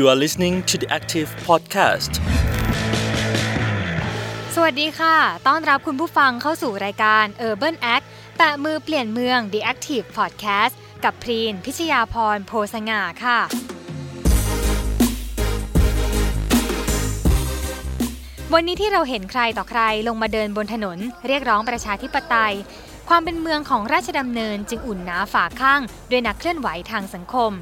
You are listening to the Active Podcast. สวัสดีค่ะ ต้อนรับคุณผู้ฟังเข้าสู่รายการ Urban Act แตะมือเปลี่ยนเมือง The Active Podcast กับพรีน พิชยาพร โพสง่าค่ะ วันนี้ที่เราเห็นใครต่อใครลงมาเดินบนถนน เรียกร้องประชาธิปไตย ความเป็นเมืองของราชดำเนินจึงอุ่นหนาฝาข้าง ด้วยนักเคลื่อนไหวทางสังคม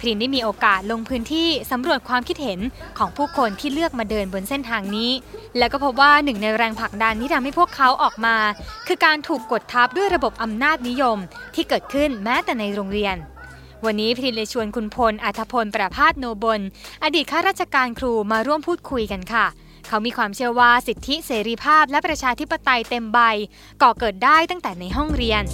พรินได้มีโอกาสลงพื้นที่สำรวจความคิดเห็นของผู้คนที่เลือกมาเดินบนเส้นทางนี้ แล้วก็พบว่าหนึ่งในแรงผลักดันที่ทำให้พวกเขาออกมา คือการถูกกดทับด้วยระบบอำนาจนิยม ที่เกิดขึ้นแม้แต่ในโรงเรียน วันนี้พรินเลยชวนคุณพลอัธพลประพาสโนบล อดีตข้าราชการครูมาร่วมพูดคุยกันค่ะเขามีความเชื่อว่าสิทธิเสรีภาพและประชาธิปไตยเต็มใบก่อเกิดได้ตั้งแต่ในห้องเรียน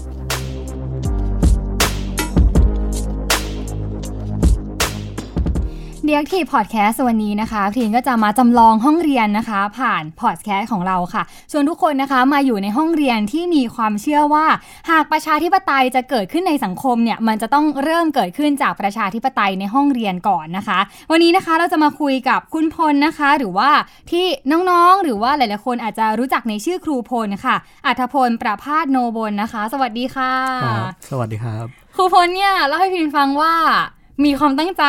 เดียกทีพอดแคสต์วันนี้นะคะพีนก็จะมาจำลองห้องเรียนนะคะ ผ่านพอดแคสต์ของเราค่ะชวนทุกคนนะคะมาอยู่ในห้องเรียนที่มีความเชื่อว่า หากประชาธิปไตยจะเกิดขึ้นในสังคมเนี่ยมันจะต้องเริ่มเกิดขึ้นจากประชาธิปไตยในห้องเรียนก่อนนะคะ วันนี้นะคะเราจะมาคุยกับคุณพลนะคะ หรือว่าที่น้องๆหรือว่าหลายๆคนอาจจะรู้จักในชื่อครูพลค่ะอัธพลประพาสโนบลนะคะ สวัสดีค่ะครับสวัสดีครับครูพลเนี่ยเล่าให้พินฟังว่า มีความตั้งใจ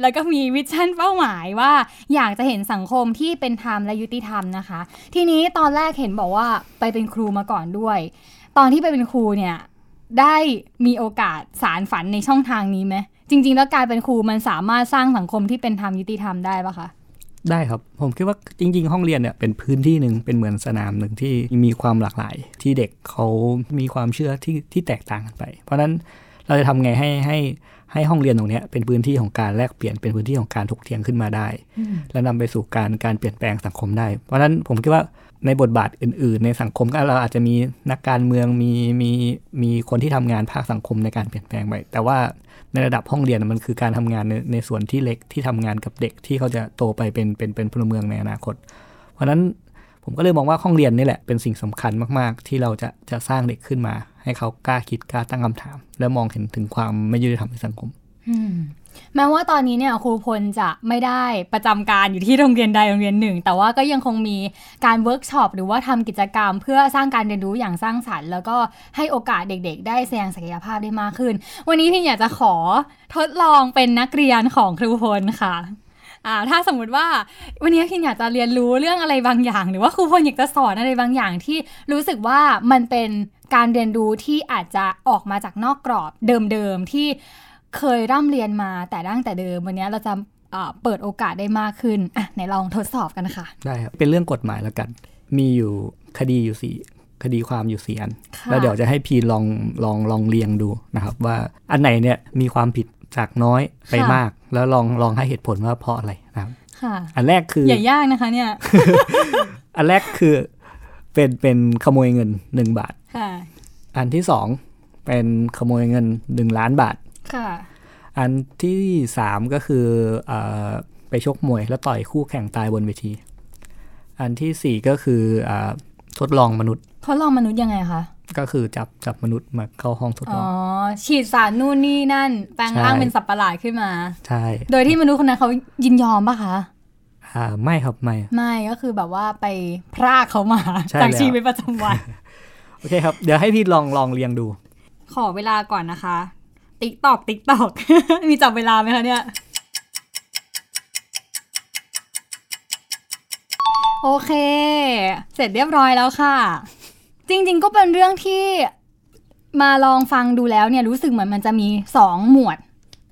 แล้วก็มีวิชั่นเป้าหมายว่าอยากจะเห็นสังคมที่เป็นธรรมและยุติธรรมนะคะ ทีนี้ตอนแรกเห็นบอกว่าไปเป็นครูมาก่อนด้วย ตอนที่ไปเป็นครูเนี่ยได้มีโอกาสสารฝันในช่องทางนี้ไหมจริง ๆ แล้วการเป็นครูมันสามารถสร้างสังคมที่เป็นธรรมยุติธรรมได้ปะคะได้ครับ ผมคิดว่าจริง ๆ ห้องเรียนเนี่ยเป็นพื้นที่หนึ่งเป็นเหมือนสนามหนึ่งที่มีความหลากหลาย ที่เด็กเขามีความเชื่อที่ที่แตกต่างกันไป เพราะฉะนั้นเราจะทำไงให้ให้ ให้ห้องเรียนตรงนี้เป็นพื้นที่ของการแลกเปลี่ยนเป็นพื้นที่ของการถกเถียงขึ้นมาได้ และนำไปสู่การการเปลี่ยนแปลงสังคมได้ เพราะฉะนั้นผมคิดว่าในบทบาทอื่น ๆ ในสังคมก็เราอาจจะมีนักการเมืองมีมีมีคนที่ทำงานภาคสังคมในการเปลี่ยนแปลงไปแต่ว่าในระดับห้องเรียนมันคือการทำงานในในส่วนที่เล็กที่ทำงานกับเด็กที่เขาจะโตไปเป็นเป็นเป็นพลเมืองในอนาคต เพราะฉะนั้น ผมก็เลยมองว่าห้องเรียนนี่แหละเป็นสิ่งสำคัญมากๆ ที่เราจะจะสร้างเด็กขึ้นมา ให้เขากล้าคิดกล้าตั้งคำถาม และมองเห็นถึงความไม่ยุติธรรมในสังคมแม้ว่าตอนนี้เนี่ยครูพลจะไม่ได้ประจำการอยู่ที่โรงเรียนใดโรงเรียนหนึ่ง แต่ว่าก็ยังคงมีการเวิร์กช็อปหรือว่าทำกิจกรรม เพื่อสร้างการเรียนรู้อย่างสร้างสรรค์ แล้วก็ให้โอกาสเด็กๆ ได้แสดงศักยภาพได้มากขึ้น วันนี้พี่อยากจะขอทดลองเป็นนักเรียนของครูพลค่ะ อ่าถ้าสมมุติว่าวันนี้พี่อยากจะเรียนรู้เรื่องอะไรบางอย่าง หรือว่าครูพลอยากจะสอนอะไรบางอย่างที่รู้สึกว่ามันเป็นการเรียนรู้ที่อาจจะออกมาจากนอกกรอบเดิมๆที่เคยร่ำเรียนมาแต่ดั้งแต่เดิมวันนี้เราจะเปิดโอกาสได้มากขึ้นอะไหนลองทดสอบกันค่ะ ได้ครับ เป็นเรื่องกฎหมายแล้วกัน มีอยู่คดีอยู่สี่คดีความอยู่สี่อัน แล้วเดี๋ยวจะให้พีลองลองลองเรียงดูนะครับ ว่าอันไหนเนี่ยมีความผิด จากน้อยไปมาก แล้วลองลองให้เหตุผลว่าเพราะอะไรนะครับอันแรกคือ อย่ายากนะคะเนี่ย อันแรกคือเป็นเป็นขโมยเงินหนึ่งบาทอันที่สองเป็นขโมยเงินหนึ่งล้านบาทค่ะอันที่สามก็คืออไปชกมวยแล้วต่อยคู่แข่งตายบนเวที อันที่สี่ก็คืออทดลองมนุษย์ ทดลองมนุษย์ยังไงคะ ก็คือจับจับมนุษย์มาเข้าห้องทดลอง อ๋อ ฉีดสารนู่นนี่นั่น แปลงร่างเป็นสัตว์ประหลาดขึ้นมา ใช่ โดยที่มนุษย์คนนั้นเขายินยอมปะคะ อ่า ไม่ครับ ไม่ ไม่ก็คือแบบว่าไปพรากเขามาจากชีวิตประจำวัน โอเคครับ เดี๋ยวให้พี่ลองลองเรียงดู ขอเวลาก่อนนะคะ ติ๊กตอกติ๊กตอก มีจับเวลาไหมคะเนี่ย โอเค เสร็จเรียบร้อยแล้วค่ะ จริง ๆ ก็เป็นเรื่องที่มาลองฟังดูแล้วเนี่ยรู้สึกเหมือนมันจะมีสองหมวด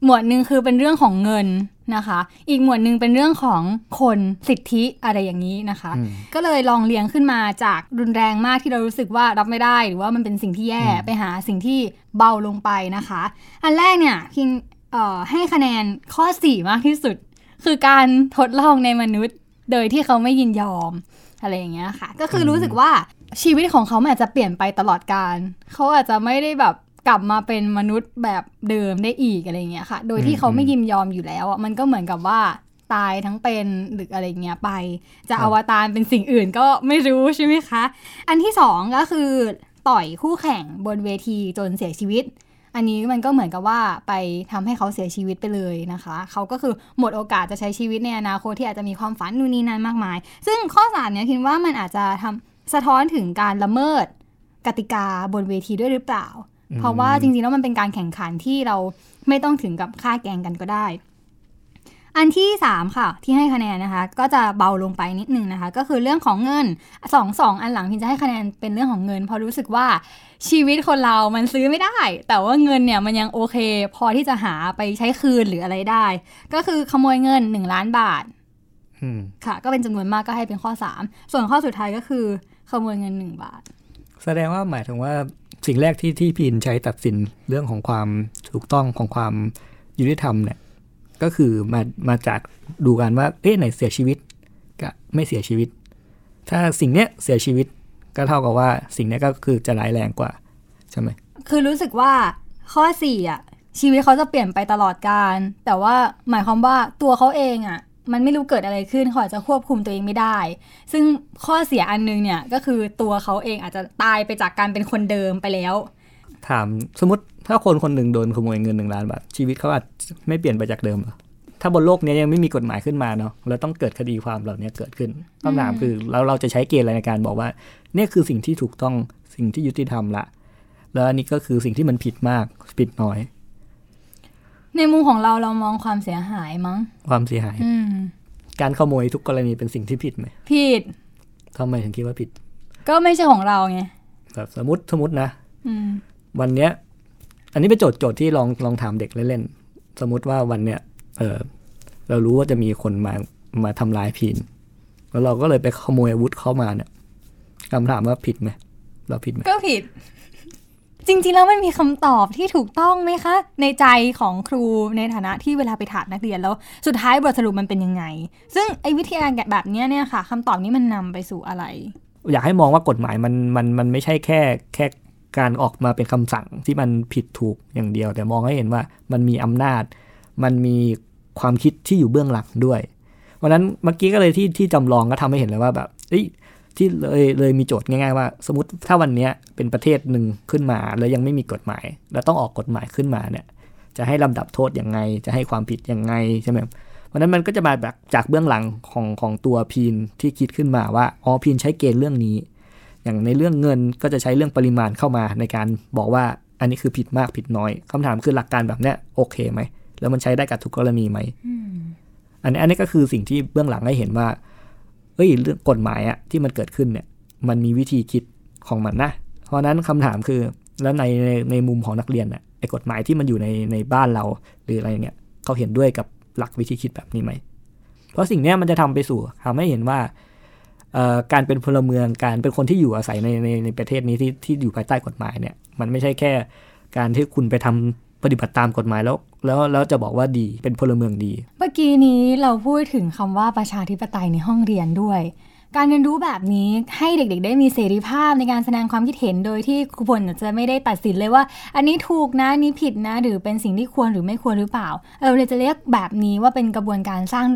หมวดหนึ่งคือเป็นเรื่องของเงินนะคะ อีกหมวดหนึ่งเป็นเรื่องของคนสิทธิอะไรอย่างนี้นะคะ ก็เลยลองเรียงขึ้นมาจากรุนแรงมากที่เรารู้สึกว่ารับไม่ได้ หรือว่ามันเป็นสิ่งที่แย่ไปหาสิ่งที่เบาลงไปนะคะ อันแรกเนี่ยพิงให้คะแนนข้อ 4 มากที่สุด คือการทดลองในมนุษย์ โดยที่เขาไม่ยินยอมอะไรอย่างเงี้ยค่ะ ก็คือรู้สึกว่า ชีวิตของเขาอาจจะเปลี่ยนไปตลอดการ เขาอาจจะไม่ได้แบบกลับมาเป็นมนุษย์แบบเดิมได้อีกอะไรเงี้ยค่ะ โดยที่เขาไม่ยินยอมอยู่แล้วอะมันก็เหมือนกับว่าตายทั้งเป็นหรืออะไรเงี้ยไป จะอวตารเป็นสิ่งอื่นก็ไม่รู้ใช่ไหมคะ อันที่สองก็คือต่อยคู่แข่งบนเวทีจนเสียชีวิต อันนี้มันก็เหมือนกับว่าไปทำให้เขาเสียชีวิตไปเลยนะคะ เขาก็คือหมดโอกาสจะใช้ชีวิตในอนาคตที่อาจจะมีความฝันนู่นนี่นั่นมากมาย ซึ่งข้อสามเนี่ยคิดว่ามันอาจจะทำ สะท้อนถึงการละเมิดกติกาบนเวทีด้วยหรือเปล่า เพราะว่าจริงๆแล้วมันเป็นการแข่งขันที่เราไม่ต้องถึงกับฆ่าแกล้งกันก็ได้ อันที่สามค่ะ ที่ให้คะแนนนะคะ ก็จะเบาลงไปนิดนึงนะคะ ก็คือเรื่องของเงินสองสองอันหลังพิมจะให้คะแนนเป็นเรื่องของเงินเพราะรู้สึกว่าชีวิตคนเรามันซื้อไม่ได้ แต่ว่าเงินเนี่ยมันยังโอเค พอที่จะหาไปใช้คืนหรืออะไรได้ ก็คือขโมยเงิน 1 ล้านบาทอืมค่ะ ก็เป็นจำนวนมากก็ให้เป็นข้อ 3 ส่วนข้อสุดท้ายก็คือ ขโมยเงิน1บาท แสดงว่าหมายถึงว่าสิ่งแรกที่ที่พีนใช้ตัดสินเรื่องของความถูกต้องของความยุติธรรมเนี่ย ก็คือมามาจากดูกันว่า เอ๊ะไหนเสียชีวิตกับไม่เสียชีวิต ถ้าสิ่งเนี้ยเสียชีวิตก็เท่ากับว่าสิ่งเนี้ยก็คือจะร้ายแรงกว่าใช่ไหมคือรู้สึกว่าข้อ4อะชีวิตเขาจะเปลี่ยนไปตลอดการ แต่ว่าหมายความว่าตัวเขาเองอะ มันไม่รู้เกิดอะไรขึ้นเขาอาจจะควบคุมตัวเองไม่ได้ ซึ่งข้อเสียอันนึงเนี่ยก็คือตัวเขาเองอาจจะตายไปจากการเป็นคนเดิมไปแล้ว ถามสมมติถ้าคนคนหนึ่งโดนขโมยเงินหนึ่งล้านบาทชีวิตเขาอาจไม่เปลี่ยนไปจากเดิมหรอถ้าบนโลกนี้ยังไม่มีกฎหมายขึ้นมาเนาะแล้วต้องเกิดคดีความเหล่านี้เกิดขึ้นคำถามคือเราเราจะใช้เกณฑ์อะไรในการบอกว่าเนี่ยคือสิ่งที่ถูกต้องสิ่งที่ยุติธรรมละ แล้วอันนี้ก็คือสิ่งที่มันผิดมากผิดน้อย ในมุมของเราเรามองความเสียหายมั้ง ความเสียหาย อืม การขโมยทุกกรณีเป็นสิ่งที่ผิดไหมผิดทำไมถึงคิดว่าผิด ก็ไม่ใช่ของเราไงแบบสมมติสมมตินะอืม วันเนี้ย อันนี้เป็นโจทย์โจทย์ที่ลองลองถามเด็กเล่นๆสมมุติว่าวันเนี้ยเออเรารู้ว่าจะมีคนมามาทำร้ายพีนแล้วเราก็เลยไปขโมยอาวุธเข้ามาเนี่ยคำถามว่าผิดไหมเราผิดไหมก็ผิด จริงๆแล้วมันมีคำตอบที่ถูกต้องไหมคะ ในใจของครูในฐานะที่เวลาไปถามนักเรียนแล้ว สุดท้ายบทสรุปมันเป็นยังไง ซึ่งไอ้วิธีการแบบเนี้ยเนี่ยค่ะคำตอบนี้มันนำไปสู่อะไร อยากให้มองว่ากฎหมายมันมันมันไม่ใช่แค่แค่การออกมาเป็นคำสั่งที่มันผิดถูกอย่างเดียว แต่มองให้เห็นว่ามันมีอำนาจ มันมีความคิดที่อยู่เบื้องหลังด้วยวันนั้นเมื่อกี้ก็เลยที่ที่จำลองก็ทำให้เห็นเลยว่าแบบเอ้ย ที่เลยเลยมีโจทย์ง่ายๆว่า สมมติถ้าวันเนี้ยเป็นประเทศหนึ่งขึ้นมา แล้วยังไม่มีกฎหมาย แล้วต้องออกกฎหมายขึ้นมาเนี่ย จะให้ลำดับโทษยังไง จะให้ความผิดยังไงใช่ไหมเพราะนั้นมันก็จะมาแบบจากเบื้องหลังของของตัวพีนที่คิดขึ้นมาว่าอ๋อพีนใช้เกณฑ์เรื่องนี้ อย่างในเรื่องเงินก็จะใช้เรื่องปริมาณเข้ามาในการบอกว่าอันนี้คือผิดมากผิดน้อยคำถามคือหลักการแบบเนี้ยโอเคไหมแล้วมันใช้ได้กับทุกกรณีไหมอันนี้อันนี้ก็คือสิ่งที่เบื้องหลังให้เห็นว่า เอ้ยเรื่องกฎหมายอะที่มันเกิดขึ้นเนี่ย มันมีวิธีคิดของมันนะ เพราะนั้นคำถามคือแล้วในในในมุมของนักเรียนน่ะไอ้กฎหมายที่มันอยู่ในในบ้านเราหรืออะไรเนี่ยเขาเห็นด้วยกับหลักวิธีคิดแบบนี้ไหม เพราะสิ่งนี้มันจะทำไปสู่ทำให้เห็นว่าการเป็นพลเมืองการเป็นคนที่อยู่อาศัยในในในประเทศนี้ที่ที่อยู่ภายใต้กฎหมายเนี่ย มันไม่ใช่แค่การที่คุณไปทำ ปฏิบัติตามกฎหมายแล้วแล้วแล้วจะบอกว่าดีเป็นพลเมืองดี เมื่อกี้นี้เราพูดถึงคำว่าประชาธิปไตยในห้องเรียนด้วย การเรียนรู้แบบนี้ให้เด็กๆ ได้มีเสรีภาพในการแสดงความคิดเห็นโดยที่ครูพลจะไม่ได้ตัดสินเลยว่า อันนี้ถูกนะอันนี้ผิดนะ หรือเป็นสิ่งที่ควรหรือไม่ควรหรือเปล่า เราเลยจะเรียกแบบนี้ว่าเป็นกระบวนการสร้าง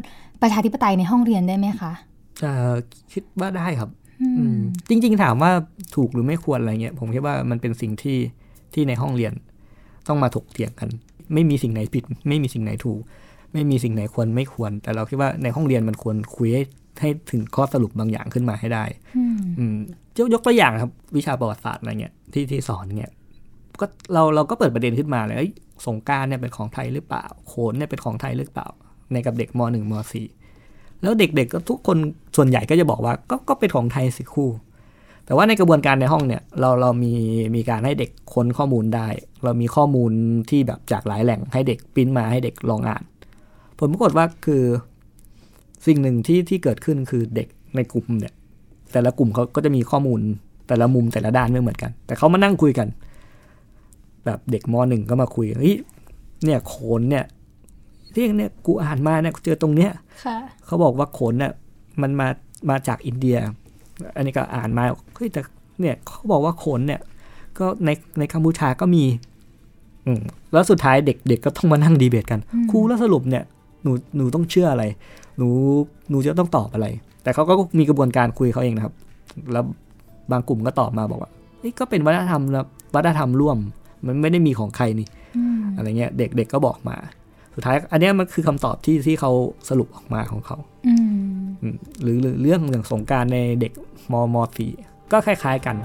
ประชาธิปไตยในห้องเรียนได้ไหมคะจะคิดว่าได้ครับอืมจริง ๆ ถามว่าถูกหรือไม่ควรอะไรเงี้ยผมคิดว่ามันเป็นสิ่งที่ที่ในห้องเรียน ต้องมาถกเถียงกัน ไม่มีสิ่งไหนผิด ไม่มีสิ่งไหนถูก ไม่มีสิ่งไหนควรไม่ควร แต่เราคิดว่าในห้องเรียนมันควรคุยให้ให้ถึงข้อสรุปบางอย่างขึ้นมาให้ได้อืมยกยกตัวอย่างครับ วิชาประวัติศาสตร์อะไรเงี้ยที่ที่สอนเงี้ยก็เราเราก็เปิดประเด็นขึ้นมาเลยเอ้ยสงกรารเนี่ยเป็นของไทยหรือเปล่า โขนเนี่ยเป็นของไทยหรือเปล่า ในกับเด็กมหนึ่งมสี่แล้วเด็กๆก็ทุกคนส่วนใหญ่ก็จะบอกว่าก็ก็เป็นของไทยสิคู่ แต่ว่าในกระบวนการในห้องเนี่ยเราเรามีมีการให้เด็กค้นข้อมูลได้ เรามีข้อมูลที่แบบจากหลายแหล่งให้เด็กปริ้นมาให้เด็กลองอ่าน ผลปรากฏว่าคือสิ่งหนึ่งที่ที่เกิดขึ้นคือเด็กในกลุ่มเนี่ย แต่ละกลุ่มเขาก็จะมีข้อมูลแต่ละมุมแต่ละด้านไม่เหมือนกัน แต่เขามานั่งคุยกัน แบบเด็กมหนึ่งก็มาคุยเฮ้ยเนี่ยโขนเนี่ยที่เนี่ยกูอ่านมาเนี่ยเจอตรงเนี้ยค่ะเขาบอกว่าโขนเนี่ยมันมามาจากอินเดีย อันนี้ก็อ่านมาเฮ้ยแต่เนี่ยเขาบอกว่าโขนเนี่ย ก็ในในกัมพูชาก็มี อืมแล้วสุดท้ายเด็กเด็กก็ต้องมานั่งดีเบตกันครูแล้วสรุปเนี่ยหนูหนูต้องเชื่ออะไร หนูหนูจะต้องตอบอะไร แต่เขาก็มีกระบวนการคุยเขาเองนะครับ แล้วบางกลุ่มก็ตอบมาบอกว่าเอ้ยก็เป็นวัฒนธรรมนะวัฒนธรรมร่วม มันไม่ได้มีของใครนี่อืมอะไรเงี้ย เด็กเด็กก็บอกมา สุดท้าย อันเนี้ยมันคือคำตอบที่ที่เขาสรุปออกมาของเขา อืมอืม หรือหรือเรื่องอย่างสงกรารในเด็กมมสี่ก็คล้าย ๆกัน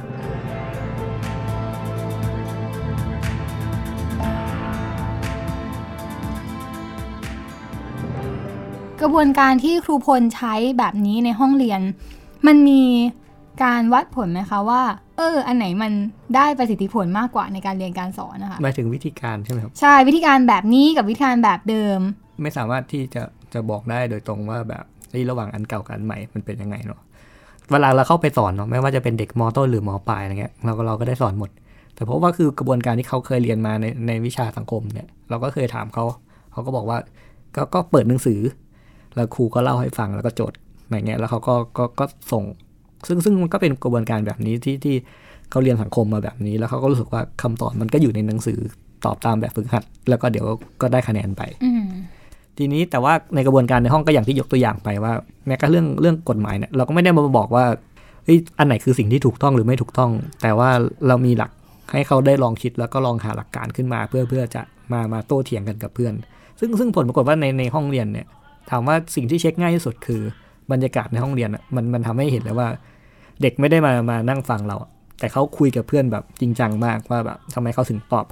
กระบวนการที่ครูพลใช้แบบนี้ในห้องเรียน มันมีการวัดผลไหมคะว่า เออ อันไหนมันได้ประสิทธิผลมากกว่าในการเรียนการสอนนะคะหมายถึงวิธีการใช่ไหมครับ ใช่วิธีการแบบนี้กับวิธีการแบบเดิม ไม่สามารถที่จะจะบอกได้โดยตรงว่าแบบเฮ้ย ระหว่างอันเก่ากับอันใหม่มันเป็นยังไงเนาะเวลาเราเข้าไปสอนเนาะไม่ว่าจะเป็นเด็กมต้นหรือมปลายอะไรเงี้ยเราก็เราก็ได้สอนหมด แต่เพราะว่าคือกระบวนการที่เขาเคยเรียนมาในในวิชาสังคมเนี่ย เราก็เคยถามเขาเขาก็บอกว่าก็ก็เปิดหนังสือ แล้วครูก็เล่าให้ฟังแล้วก็โจทย์อะไรเงี้ยแล้วเขาก็ก็ก็ส่ง ซึ่งซึ่งมันก็เป็นกระบวนการแบบนี้ที่ที่เขาเรียนสังคมมาแบบนี้ แล้วเขาก็รู้สึกว่าคำตอบมันก็อยู่ในหนังสือตอบตามแบบฝึกหัด แล้วก็เดี๋ยวก็ได้คะแนนไปอื ทีนี้แต่ว่าในกระบวนการในห้องก็อย่างที่ยกตัวอย่างไปว่า แม้กระทั่งเรื่องเรื่องกฎหมายเนี่ยเราก็ไม่ได้มาบอกว่าเฮ้ยอันไหนคือสิ่งที่ถูกต้องหรือไม่ถูกต้อง แต่ว่าเรามีหลักให้เขาได้ลองคิดแล้วก็ลองหาหลักการขึ้นมา เพื่อเพื่อจะมามาโต้เถียงกันกับเพื่อน ซึ่งซึ่งผลปรากฏว่าในในห้องเรียนเนี่ยถามว่าสิ่งที่เช็คง่ายที่สุดคือบรรยากาศในห้องเรียนมันมันทำให้เห็นเลยว่า เด็กไม่ได้มามานั่งฟังเรา แต่เขาคุยกับเพื่อนแบบจริงจังมากว่าแบบทำไมเขาถึงตอบ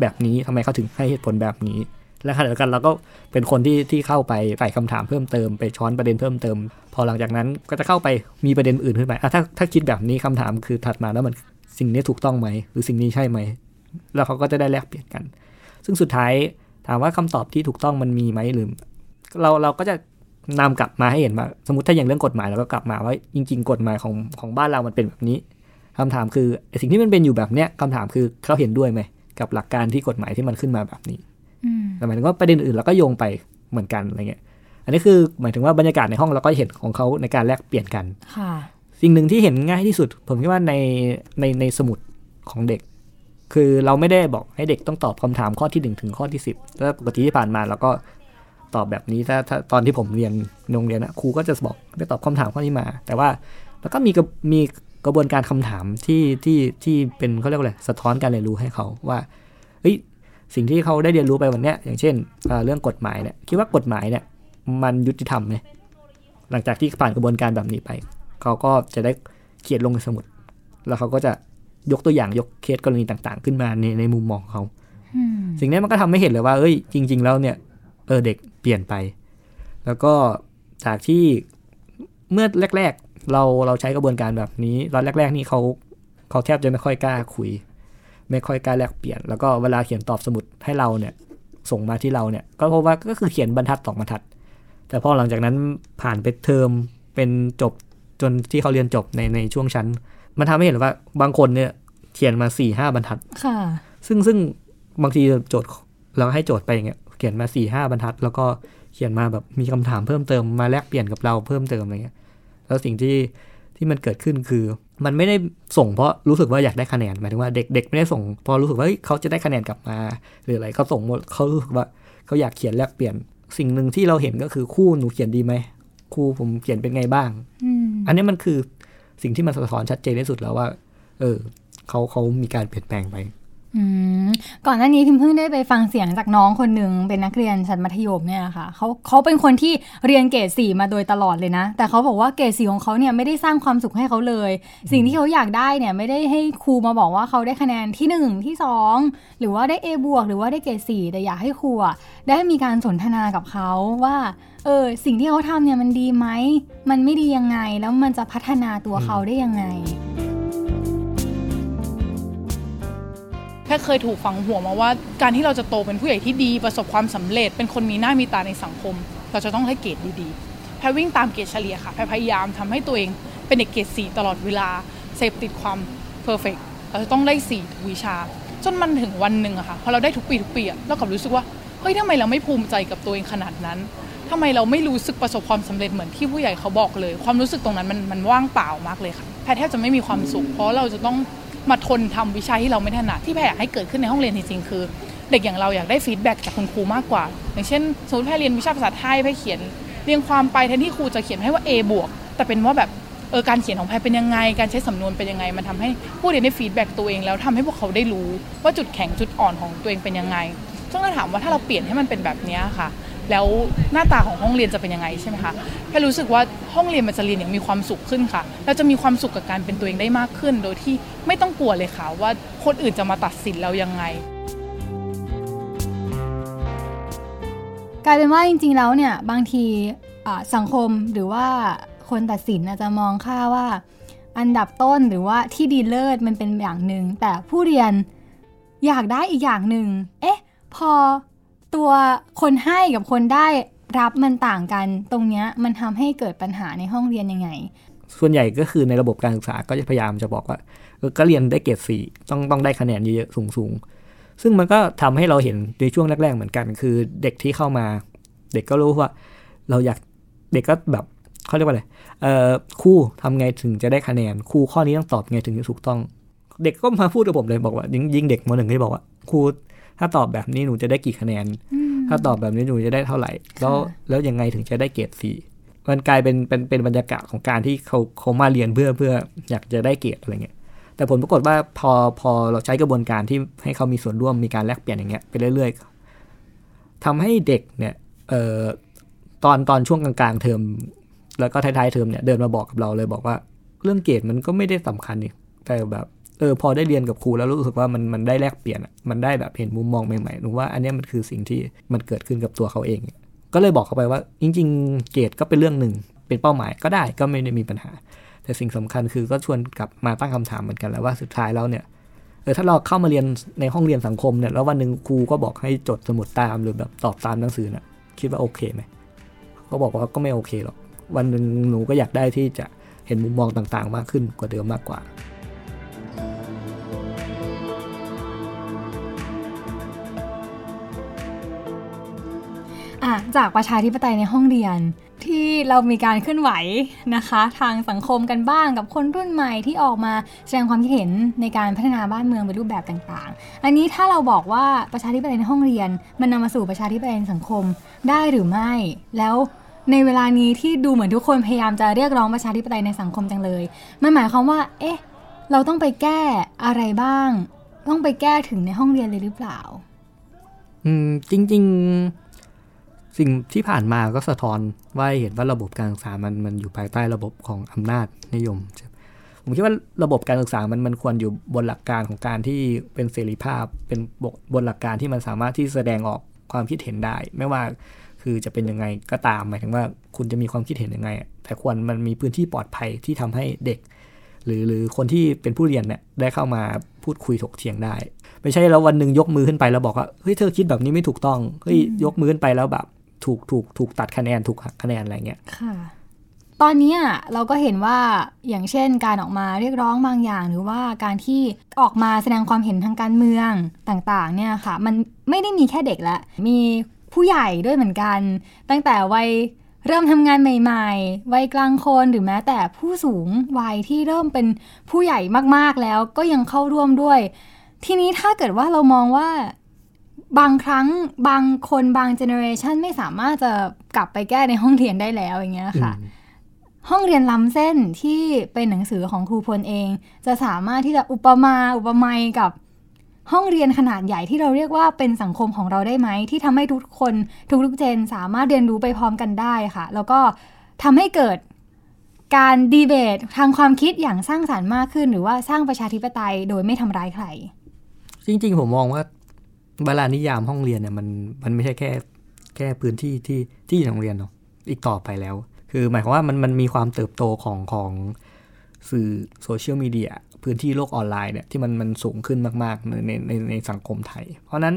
แบบนี้ทำไมเขาถึงให้เหตุผลแบบนี้ และขณะเดียวกันเราก็เป็นคนที่ที่เข้าไปใส่คำถามเพิ่มเติมไปช้อนประเด็นเพิ่มเติม พอหลังจากนั้นก็จะเข้าไปมีประเด็นอื่นขึ้นไปอะถ้าถ้าคิดแบบนี้คำถามคือถัดมาแล้วมันสิ่งนี้ถูกต้องไหมหรือสิ่งนี้ใช่ไหมแล้วเขาก็จะได้แลกเปลี่ยนกัน ซึ่งสุดท้ายถามว่าคำตอบที่ถูกต้องมันมีไหมหรือเราเราก็จะนำกลับมาให้เห็นว่าสมมติถ้าอย่างเรื่องกฎหมายเราก็กลับมาว่าจริง ๆ กฎหมายของของบ้านเรามันเป็นแบบนี้คำถามคือสิ่งที่มันเป็นอยู่แบบเนี้ยคำถามคือเขาเห็นด้วยไหมกับหลักการที่กฎหมายที่มันขึ้นมาแบบนี้ แต่หมายถึงว่าประเด็นอื่นเราก็โยงไปเหมือนกันอะไรเงี้ย อันนี้คือหมายถึงว่าบรรยากาศในห้องเราก็เห็นของเขาในการแลกเปลี่ยนกันค่ะสิ่งหนึ่งที่เห็นง่ายที่สุด ผมคิดว่าในในในสมุดของเด็ก คือเราไม่ได้บอกให้เด็กต้องตอบคำถามข้อที่หนึ่งถึงข้อที่สิบแล้วปกติที่ผ่านมาเราก็ตอบแบบนี้ถ้าถ้าตอนที่ผมเรียนโรงเรียนอะครูก็จะบอกได้ตอบคำถามข้อนี้มา แต่ว่าแล้วก็มีกระมีกระบวนการคำถามที่ที่ที่เป็นเขาเรียกว่าอะไรสะท้อนการเรียนรู้ให้เขาว่าเฮ้ย สิ่งที่เขาได้เรียนรู้ไปวันเนี้ยอย่างเช่นเอ่อเรื่องกฎหมายเนี่ยคิดว่ากฎหมายเนี่ยมันยุติธรรมไหมหลังจากที่ผ่านกระบวนการแบบนี้ไป เขาก็จะได้เขียนลงในสมุด แล้วเขาก็จะยกตัวอย่างยกเคสกรณีต่างๆ ขึ้นมาในในมุมมองของเขาอืมสิ่งนี้มันก็ทำให้เห็นเลยว่าเอ้ยจริง ๆ แล้วเนี่ยเออเด็กเปลี่ยนไป แล้วก็จากที่เมื่อแรก ๆ เราเราใช้กระบวนการแบบนี้ตอนแรก ๆ นี่เขาเขาแทบจะไม่ค่อยกล้าคุย ไม่ค่อยกล้าแลกเปลี่ยน แล้วก็เวลาเขียนตอบสมุดให้เราเนี่ย ส่งมาที่เราเนี่ย ก็เพราะว่าก็คือเขียนบรรทัดสองบรรทัด แต่พอหลังจากนั้นผ่านไปเทอมเป็นจบจนที่เขาเรียนจบในในช่วงชั้น มันทำให้เห็นว่าบางคนเนี่ยเขียนมาสี่ห้าบรรทัด ค่ะ ซึ่งซึ่งบางทีโจทย์เราให้โจทย์ไปอย่างเงี้ยเขียนมาสี่ห้าบรรทัด แล้วก็เขียนมาแบบมีคำถามเพิ่มเติมมาแลกเปลี่ยนกับเราเพิ่มเติมอะไรเงี้ย แล้วสิ่งที่ ที่มันเกิดขึ้นคือ มันไม่ได้ส่งเพราะรู้สึกว่าอยากได้คะแนนหมายถึงว่าเด็กเด็กไม่ได้ส่งเพราะรู้สึกว่าเฮ้ยเขาจะได้คะแนนกลับมา หรืออะไรเขาส่งหมดเขารู้สึกว่าเขาอยากเขียนแลกเปลี่ยน สิ่งหนึ่งที่เราเห็นก็คือคู่หนูเขียนดีไหมครูผมเขียนเป็นไงบ้างอืมอันนี้มันคือสิ่งที่มันสะท้อนชัดเจนที่สุดแล้วว่า เออเขาเขามีการเปลี่ยนแปลงไปอืม ก่อนหน้านี้พิมเพิ่งได้ไปฟังเสียงจากน้องคนหนึ่งเป็นนักเรียนชั้นมัธยมเนี่ยค่ะเขาเขาเป็นคนที่เรียนเกรดสี่มาโดยตลอดเลยนะ แต่เขาบอกว่าเกรดสี่ของเขาเนี่ยไม่ได้สร้างความสุขให้เขาเลย สิ่งที่เขาอยากได้เนี่ยไม่ได้ให้ครูมาบอกว่าเขาได้คะแนนที่หนึ่งที่สองหรือว่าได้ A บวกหรือว่าได้เกรดสี่แต่อยากให้ครูได้มีการสนทนากับเขาว่าเออสิ่งที่เขาทำเนี่ยมันดีไหมมันไม่ดียังไงแล้วมันจะพัฒนาตัวเขาได้ยังไง แค่เคยถูกฝังหัวมาว่า การที่เราจะโตเป็นผู้ใหญ่ที่ดีประสบความสำเร็จ เป็นคนมีหน้ามีตาในสังคม เราจะต้องให้เกรดดีๆแพรวิ่งตามเกรดเฉลี่ยค่ะแพรพยายามทำให้ตัวเองเป็นเด็กเกรดสี่ตลอดเวลาเสพติดความเพอร์เฟกเราจะต้องได้สี่ทุกวิชา จนมันถึงวันหนึ่งอะค่ะพอเราได้ทุกปีทุกปีอะเรากลับรู้สึกว่าเฮ้ยทำไมเราไม่ภูมิใจกับตัวเองขนาดนั้นทำไมเราไม่รู้สึกประสบความสำเร็จเหมือนที่ผู้ใหญ่เขาบอกเลย ความรู้สึกตรงนั้นมันมันว่างเปล่ามากเลยค่ะแพรแทบจะไม่มีความสุข เพราะเราจะต้อง มาทนทำวิชาที่เราไม่ถนัดที่แพรอยากให้เกิดขึ้นในห้องเรียนจริงๆคือ เด็กอย่างเราอยากได้ feedback จากคุณครูมากกว่า อย่างเช่นสมมติแพรเรียนวิชาภาษาไทยแพรเขียนเรียงความไปแทนที่ครูจะเขียนให้ว่า A บวกแต่เป็นว่าแบบเออการเขียนของแพรเป็นยังไง การใช้สำนวนเป็นยังไง มันทำให้ผู้เรียนได้ feedback ตัวเองแล้วทำให้พวกเขาได้รู้ว่าจุดแข็งจุดอ่อนของตัวเองเป็นยังไงซึ่งเราถามว่าถ้าเราเปลี่ยนให้มันเป็นแบบนี้ค่ะ แล้วหน้าตาของห้องเรียนจะเป็นยังไงใช่ไหมคะแพรรู้สึกว่าห้องเรียนมันจะเรียนอย่างมีความสุขขึ้นค่ะเราจะมีความสุขกับการเป็นตัวเองได้มากขึ้น โดยที่ไม่ต้องกลัวเลยค่ะว่าคนอื่นจะมาตัดสินเรายังไง กลายเป็นว่าจริง ๆ แล้วเนี่ยบางทีสังคมหรือว่าคนตัดสินอาจจะมองค่าว่า อันดับต้นหรือว่าที่ดีเลิศมันเป็นอย่างหนึ่งแต่ผู้เรียนอยากได้อีกอย่างหนึ่งเอ๊ะ พอ ตัวคนให้กับคนได้รับมันต่างกัน ตรงเนี้ยมันทำให้เกิดปัญหาในห้องเรียนยังไง ส่วนใหญ่ก็คือในระบบการศึกษาก็จะพยายามจะบอกว่าก็เรียนได้เกรดสี่ต้องต้องได้คะแนนเยอะๆสูงๆ ซึ่งมันก็ทำให้เราเห็นในช่วงแรก ๆ เหมือนกัน คือเด็กที่เข้ามา เด็กก็รู้ว่า เราอยากเด็กก็แบบเขาเรียกว่าอะไรเอ่อครูทำไงถึงจะได้คะแนนครูข้อนี้ต้องตอบไงถึงจะถูกต้อง เด็กก็มาพูดกับผมเลยบอกว่า ยิ่งยิ่งเด็กมหนึ่งที่บอกว่าครู ถ้าตอบแบบนี้หนูจะได้กี่คะแนน ถ้าตอบแบบนี้หนูจะได้เท่าไหร่ แล้วแล้วยังไงถึงจะได้เกรดสี่มันกลายเป็นเป็นเป็นบรรยากาศของการที่เขาเขามาเรียนเพื่อเพื่ออยากจะได้เกรดอะไรเงี้ยแต่ผลปรากฏว่าพอพอเราใช้กระบวนการที่ให้เขามีส่วนร่วมมีการแลกเปลี่ยนอย่างเงี้ยไปเรื่อยๆทำให้เด็กเนี่ยเอ่อตอนตอนช่วงกลางๆเทอมแล้วก็ท้ายๆเทอมเนี่ยเดินมาบอกกับเราเลยบอกว่า เรื่องเกรดมันก็ไม่ได้สำคัญนี่แต่แบบ เออพอได้เรียนกับครูแล้วรู้สึกว่ามันมันได้แลกเปลี่ยนอะมันได้แบบเห็นมุมมองใหม่ๆหนูว่าอันนี้มันคือสิ่งที่มันเกิดขึ้นกับตัวเขาเอง ก็เลยบอกเขาไปว่า จริง ๆ เกรดก็เป็นเรื่องหนึ่ง เป็นเป้าหมายก็ได้ก็ไม่ได้มีปัญหา แต่สิ่งสำคัญคือก็ชวนกลับมาตั้งคำถามเหมือนกันแล้วว่าสุดท้ายแล้วเนี่ยเออถ้าเราเข้ามาเรียนในห้องเรียนสังคมเนี่ยแล้ววันหนึ่งครูก็บอกให้จดสมุดตามหรือแบบตอบตามหนังสือน่ะคิดว่าโอเคไหมเขาบอกว่าก็ไม่โอเคหรอกวันหนึ่งหนูก็อยากได้ที่จะเห็นมุมมองต่างๆ มากขึ้นกว่าเดิมมากกว่า อะจากประชาธิปไตยในห้องเรียน ที่เรามีการเคลื่อนไหวนะคะ ทางสังคมกันบ้างกับคนรุ่นใหม่ที่ออกมาแสดงความคิดเห็นในการพัฒนาบ้านเมืองเป็นรูปแบบต่างๆ อันนี้ถ้าเราบอกว่าประชาธิปไตยในห้องเรียน มันนำมาสู่ประชาธิปไตยในสังคมได้หรือไม่ แล้วในเวลานี้ที่ดูเหมือนทุกคนพยายามจะเรียกร้องประชาธิปไตยในสังคมจังเลย มันหมายความว่า เอ๊ะ เราต้องไปแก้อะไรบ้าง ต้องไปแก้ถึงในห้องเรียนเลยหรือเปล่า อืม จริง ๆ สิ่งที่ผ่านมาก็สะท้อนว่าให้เห็นว่าระบบการศึกษามันมันอยู่ภายใต้ระบบของอำนาจนิยมใช่ไหมผมคิดว่าระบบการศึกษามันมันควรอยู่บนหลักการของการที่เป็นเสรีภาพ เป็นบกบนหลักการที่มันสามารถที่แสดงออกความคิดเห็นได้ ไม่ว่าคือจะเป็นยังไงก็ตามหมายถึงว่าคุณจะมีความคิดเห็นยังไงอะแต่ควรมันมีพื้นที่ปลอดภัยที่ทำให้เด็ก หรือหรือคนที่เป็นผู้เรียนเนี่ยได้เข้ามาพูดคุยถกเถียงได้ ไม่ใช่แล้ววันหนึ่งยกมือขึ้นไปแล้วบอกว่าเฮ้ยเธอคิดแบบนี้ไม่ถูกต้องเฮ้ยยกมือขึ้นไปแล้วแบบ ถูกถูกถูกตัดคะแนนถูกหักคะแนนอะไรเงี้ยค่ะ ตอนนี้เราก็เห็นว่าอย่างเช่นการออกมาเรียกร้องบางอย่าง หรือว่าการที่ออกมาแสดงความเห็นทางการเมืองต่างๆ เนี่ยค่ะ มันไม่ได้มีแค่เด็กละมีผู้ใหญ่ด้วยเหมือนกัน ตั้งแต่วัยเริ่มทำงานใหม่ๆ วัยกลางคนหรือแม้แต่ผู้สูงวัยที่เริ่มเป็นผู้ใหญ่มากๆแล้วก็ยังเข้าร่วมด้วย ทีนี้ถ้าเกิดว่าเรามองว่า บางครั้งบางคนบางเจเนอเรชันไม่สามารถจะกลับไปแก้ในห้องเรียนได้แล้วอย่างเงี้ยค่ะ ห้องเรียนล้ำเส้นที่เป็นหนังสือของครูพลเอง จะสามารถที่จะอุปมาอุปไมยกับห้องเรียนขนาดใหญ่ที่เราเรียกว่าเป็นสังคมของเราได้ไหม ที่ทำให้ทุกคนทุกๆเจนสามารถเรียนรู้ไปพร้อมกันได้ค่ะ แล้วก็ทำให้เกิดการดีเบตทางความคิดอย่างสร้างสารรค์มากขึ้น หรือว่าสร้างประชาธิปไตยโดยไม่ทำร้ายใคร จริงๆ ผมมองว่า เวลานิยามห้องเรียนเนี่ยมันมันไม่ใช่แค่แค่พื้นที่ที่ที่โรงเรียนเนาะอีกต่อไปแล้ว คือหมายความว่ามันมันมีความเติบโตของของสื่อโซเชียลมีเดียพื้นที่โลกออนไลน์เนี่ยที่มันมันสูงขึ้นมากๆในในในในสังคมไทย เพราะนั้น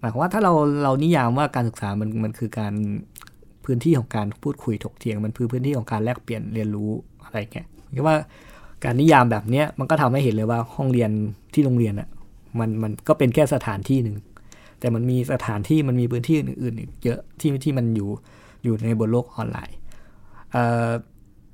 หมายความว่าถ้าเราเรานิยามว่าการศึกษามันมันคือการพื้นที่ของการพูดคุยถกเถียง มันคือพื้นที่ของการแลกเปลี่ยนเรียนรู้อะไรเงี้ยคิดว่าการนิยามแบบเนี้ยมันก็ทำให้เห็นเลยว่าห้องเรียนที่โรงเรียนอะมันมันก็เป็นแค่สถานที่หนึ่ง แต่มันมีสถานที่มันมีพื้นที่อื่นๆอีกเยอะที่ที่มันอยู่อยู่ในบนโลกออนไลน์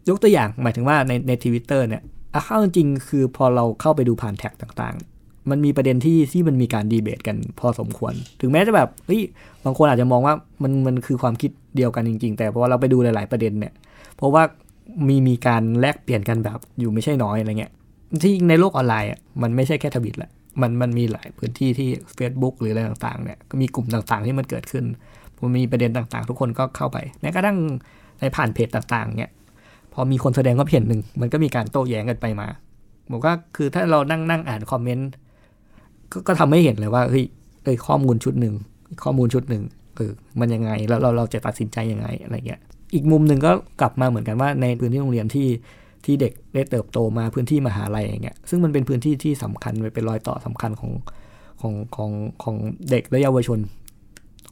ยกตัวอย่างหมายถึงว่าในในทวิตเตอร์เนี่ยอะเข้าจริงคือพอเราเข้าไปดูผ่านแท็กต่างๆ มันมีประเด็นที่ที่มันมีการดีเบตกันพอสมควร ถึงแม้จะแบบเฮ้ยบางคนอาจจะมองว่ามันมันคือความคิดเดียวกันจริง ๆ แต่พอเราไปดูหลาย ๆประเด็นเนี่ย เพราะว่ามีมีการแลกเปลี่ยนกันแบบอยู่ไม่ใช่น้อยอะไรเงี้ยที่ในโลกออนไลน์อะมันไม่ใช่แค่ทวิตแหละ มันมันมีหลายพื้นที่ที่ Facebook หรืออะไรต่างๆเนี่ยก็มีกลุ่มต่างๆที่มันเกิดขึ้นมันมีประเด็นต่างๆ ทุกคนก็เข้าไปแม้กระทั่งในผ่านเพจต่างๆเนี่ยพอมีคนแสดงความเห็นหนึ่งมันก็มีการโต้แย้งกันไปมาผมว่าคือถ้าเรานั่งนั่งอ่านคอมเมนต์ก็ก็ทำให้เห็นเลยว่าเฮ้ยเอ้ยข้อมูลชุดหนึ่งข้อมูลชุดหนึ่งเออมันยังไงแล้วเราเราจะตัดสินใจยังไงอะไรเงี้ยอีกมุมหนึ่งก็กลับมาเหมือนกันว่าในพื้นที่โรงเรียนที่ ที่เด็กได้เติบโตมาพื้นที่มหาลัยอย่างเงี้ยซึ่งมันเป็นพื้นที่ที่สำคัญเป็นรอยต่อสำคัญของของของของเด็กและเยาวชน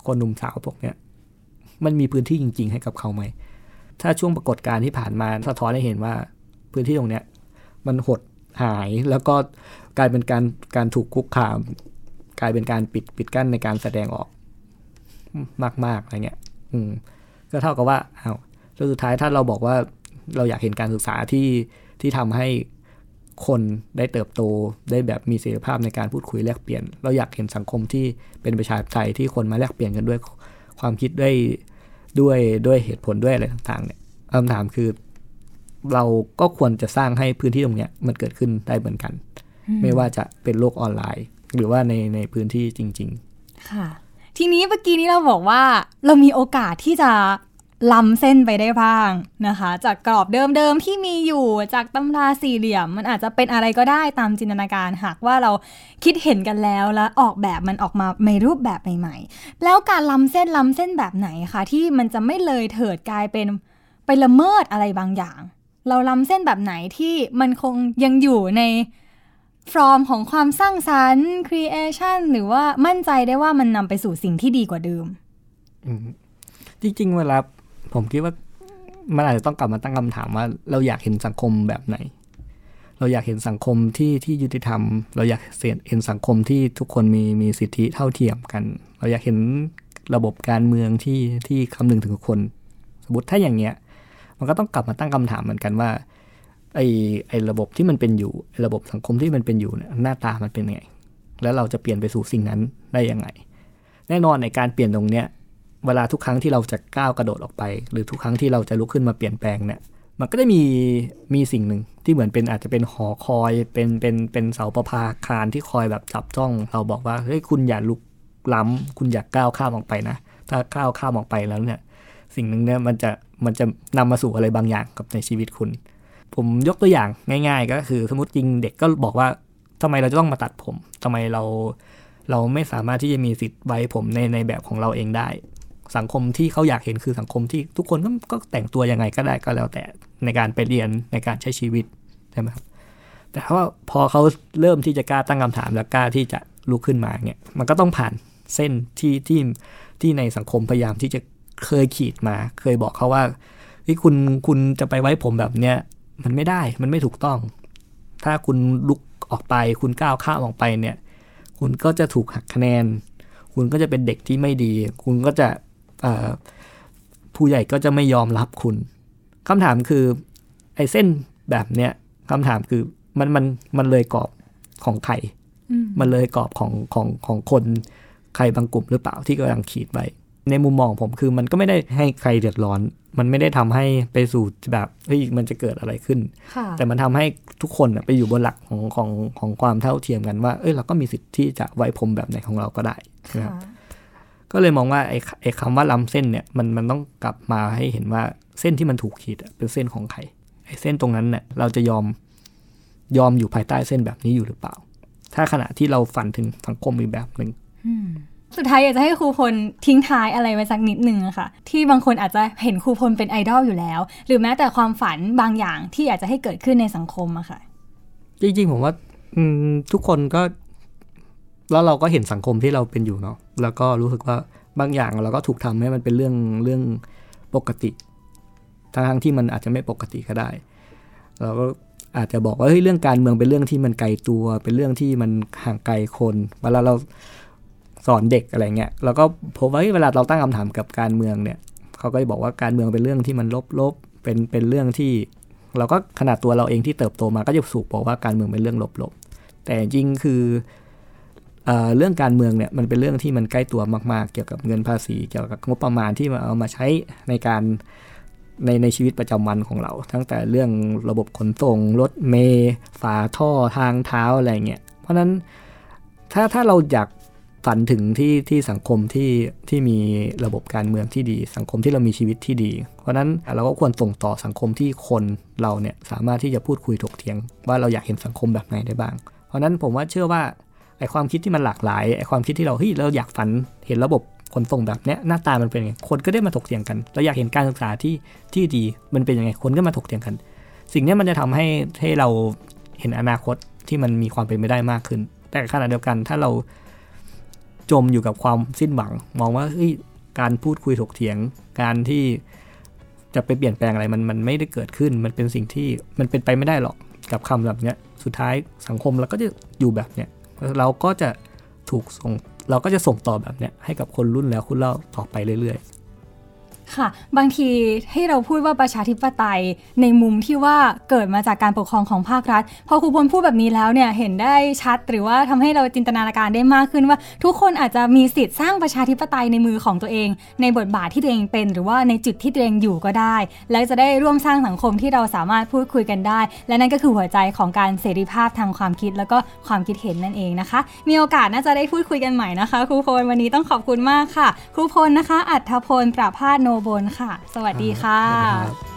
คนหนุ่มสาวพวกเนี้ยมันมีพื้นที่จริง ๆ ให้กับเขาไหม ถ้าช่วงปรากฏการณ์ที่ผ่านมาสะท้อนให้เห็นว่าพื้นที่ตรงเนี้ยมันหดหายแล้วก็กลายเป็นการการถูกคุกคาม กลายเป็นการปิดปิดกั้นในการแสดงออก มากๆอะไรเงี้ย อืม ก็เท่ากับว่าเอา้าวสุดท้ายถ้าเราบอกว่า เราอยากเห็นการศึกษาที่ที่ทำให้คนได้เติบโตได้แบบมีเสรีภาพในการพูดคุยแลกเปลี่ยน เราอยากเห็นสังคมที่เป็นประชาธิปไตยที่คนมาแลกเปลี่ยนกันด้วยความคิดด้วยด้วยด้วยเหตุผลด้วยอะไรต่างๆเนี่ยคำถามคือ เราก็ควรจะสร้างให้พื้นที่ตรงเนี้ยมันเกิดขึ้นได้เหมือนกัน ไม่ว่าจะเป็นโลกออนไลน์ หรือว่าในในพื้นที่จริง ๆ ค่ะ ทีนี้เมื่อกี้นี้เราบอกว่าเรามีโอกาสที่จะ ล้ำเส้นไปได้บ้างนะคะ จากกรอบเดิมๆที่มีอยู่จากตำราสี่เหลี่ยม มันอาจจะเป็นอะไรก็ได้ตามจินตนาการหากว่าเราคิดเห็นกันแล้วแล้วออกแบบมันออกมาในรูปแบบใหม่ๆ แล้วการล้ำเส้นล้ำเส้นแบบไหนคะที่มันจะไม่เลยเถิดกลายเป็นไปละเมิดอะไรบางอย่าง เราล้ำเส้นแบบไหนที่มันคงยังอยู่ในฟอร์มของความสร้างสรรค์ creation หรือว่ามั่นใจได้ว่ามันนำไปสู่สิ่งที่ดีกว่าเดิมอืมจริงๆเวลา ผมคิดว่ามันอาจจะต้องกลับมาตั้งคำถามว่า เราอยากเห็นสังคมแบบไหน เราอยากเห็นสังคมที่ที่ยุติธรรม เราอยากเห็นสังคมที่ทุกคนมีมีสิทธิเท่าเทียมกัน เราอยากเห็นระบบการเมืองที่ที่คำนึงถึงคน สมมติถ้าอย่างเงี้ย มันก็ต้องกลับมาตั้งคำถามเหมือนกันว่าไอไอระบบที่มันเป็นอยู่ระบบสังคมที่มันเป็นอยู่เนี่ยหน้าตามันเป็นไง แล้วเราจะเปลี่ยนไปสู่สิ่งนั้นได้ยังไง แน่นอนในการเปลี่ยนตรงเนี้ย เวลาทุกครั้งที่เราจะก้าวกระโดดออกไป หรือทุกครั้งที่เราจะลุกขึ้นมาเปลี่ยนแปลงเนี่ยมันก็ได้มีมีสิ่งหนึ่งที่เหมือนเป็นอาจจะเป็นหอคอยเป็นเป็นเป็นเสาประภาคารที่คอยแบบจับจ้องเราบอกว่าเฮ้ยคุณอย่าลุกล้ำคุณอย่าก้าวข้ามออกไปนะ ถ้าก้าวข้ามออกไปแล้วเนี่ย สิ่งหนึ่งเนี่ยมันจะมันจะนำมาสู่อะไรบางอย่างกับในชีวิตคุณ ผมยกตัวอย่างง่าย ๆ ก็คือสมมติจริงเด็กก็บอกว่าทำไมเราจะต้องมาตัดผมทำไมเราเราไม่สามารถที่จะมีสิทธิ์ไว้ผมในในแบบของเราเองได้ สังคมที่เขาอยากเห็นคือสังคมที่ทุกคนก็กแต่งตัวยังไงก็ได้ก็แล้วแต่ในการไปเรียนในการใช้ชีวิตใช่ไหมครับแต่ว่าพอเขาเริ่มที่จะกล้าตั้งคำถามและกล้าที่จะลุกขึ้นมาเนี่ยมันก็ต้องผ่านเส้นที่ที่ที่ในสังคมพยายามที่จะเคยขีดมา เคยบอกเขาว่าที่คุณคุณจะไปไว้ผมแบบเนี้ยมันไม่ได้มันไม่ถูกต้อง ถ้าคุณลุกออกไป คุณก้าวข้ามออกไปเนี่ย คุณก็จะถูกหักคะแนน คุณก็จะเป็นเด็กที่ไม่ดี คุณก็จะ ผู้ใหญ่ก็จะไม่ยอมรับคุณคำถามคือไอ้เส้นแบบเนี้ยคำถามคือมันมันมันเลยกรอบของใครมันเลยกรอบของของของคนใครบางกลุ่มหรือเปล่าที่กำลังขีดไว้ในมุมมองผมคือมันก็ไม่ได้ให้ใครเดือดร้อน มันไม่ได้ทำให้ไปสู่แบบเฮ้ยมันจะเกิดอะไรขึ้น แต่มันทำให้ทุกคนไปอยู่บนหลักของของของความเท่าเทียมกันว่า เอ้ยเราก็มีสิทธิ์ที่จะไว้ผมแบบไหนของเราก็ได้นะครับ ก็เลยมองว่าไอ้ไอ้คำว่าล้าเส้นเนี่ยมันมันต้องกลับมาให้เห็นว่าเส้นที่มันถูกขีดเป็นเส้นของใครไอ้เส้นตรงนั้นเนี่ยเราจะยอมยอมอยู่ภายใต้เส้นแบบนี้อยู่หรือเปล่า ถ้าขณะที่เราฝันถึงสังคมอีกแบบหนึ่งสุดท้ายอยากจะให้ครูพลทิ้งท้ายอะไรไว้สักนิดหนึ่งอะค่ะ ที่บางคนอาจจะเห็นครูพลเป็นไอดอลอยู่แล้ว หรือแม้แต่ความฝันบางอย่างที่อยากจะให้เกิดขึ้นในสังคมอะค่ะ จริงๆผมว่าทุกคนก็ แล้วเราก็เห็นสังคมที่เราเป็นอยู่เนาะแล้วก็รู้สึกว่าบางอย่างเราก็ถูกทำให้มันเป็นเรื่องเรื่องปกติทั้งที่มันอาจจะไม่ปกติก็ได้ เราก็อาจจะบอกว่าเฮ้ยเรื่องการเมืองเป็นเรื่องที่มันไกลตัว เป็นเรื่องที่มันห่างไกลคนเวลาเราสอนเด็กอะไรเงี้ยเราก็พบว่าเวลาเราตั้งคำถามกับการเมืองเนี่ยเขาก็จะบอกว่าการเมืองเป็นเรื่องที่มันลบๆเป็นเป็นเรื่องที่เราก็ขนาดตัวเราเองที่เติบโตมาก็จะสูกบอกว่าการเมืองเป็นเรื่องลบๆแต่จริงคือ เรื่องการเมืองเนี่ยมันเป็นเรื่องที่มันใกล้ตัวมาก ๆ เกี่ยวกับเงินภาษี เกี่ยวกับงบประมาณที่มาเอามาใช้ในการในในชีวิตประจำวันของเรา ตั้งแต่เรื่องระบบขนส่งรถเมล์ฝาท่อทางเท้าอะไรเงี้ยเพราะนั้นถ้าถ้าเราอยากฝันถึงที่ที่สังคมที่ที่มีระบบการเมืองที่ดี สังคมที่เรามีชีวิตที่ดี เพราะนั้นเราก็ควรส่งต่อสังคมที่คนเราเนี่ยสามารถที่จะพูดคุยถกเถียง ว่าเราอยากเห็นสังคมแบบไหนได้บ้าง เพราะนั้นผมว่าเชื่อว่า ไอความคิดที่มันหลากหลายไอความคิดที่เราเฮ้ยเราอยากฝันเห็นระบบขนส่งแบบเนี้ยหน้าตามันเป็นยังไงคนก็ได้มาถกเถียงกันเราอยากเห็นการศึกษาที่ที่ดีมันเป็นยังไงคนก็มาถกเถียงกัน สิ่งนี้มันจะทำให้ให้เราเห็นอนาคตที่มันมีความเป็นไปได้มากขึ้น แต่ขณะเดียวกันถ้าเราจมอยู่กับความสิ้นหวัง มองว่าเฮ้ยการพูดคุยถกเถียง การที่จะไปเปลี่ยนแปลงอะไรมันมันไม่ได้เกิดขึ้น มันเป็นสิ่งที่มันเป็นไปไม่ได้หรอกกับคำแบบเนี้ยสุดท้ายสังคมเราก็จะอยู่แบบเนี้ย เราก็จะถูกส่งเราก็จะส่งต่อแบบเนี้ยให้กับคนรุ่นแล้วคุณเล่าต่อไปเรื่อย ค่ะ บางทีให้เราพูดว่าประชาธิปไตยในมุมที่ว่าเกิดมาจากการปกครองของภาครัฐ พอครูพลพูดแบบนี้แล้วเนี่ยเห็นได้ชัดหรือว่าทำให้เราจินตนาการได้มากขึ้นว่า ทุกคนอาจจะมีสิทธิ์สร้างประชาธิปไตยในมือของตัวเอง ในบทบาทที่ตัวเองเป็น หรือว่าในจุดที่ตัวเองอยู่ก็ได้ แล้วจะได้ร่วมสร้างสังคมที่เราสามารถพูดคุยกันได้ และนั่นก็คือหัวใจของการเสรีภาพทางความคิด แล้วก็ความคิดเห็นนั่นเองนะคะ มีโอกาสน่าจะได้พูดคุยกันใหม่นะคะครูพลวันนี้ต้องขอบคุณมากค่ะครูพลนะคะ อัธพลประพาสโนบลค่ะ สวัสดีค่ะ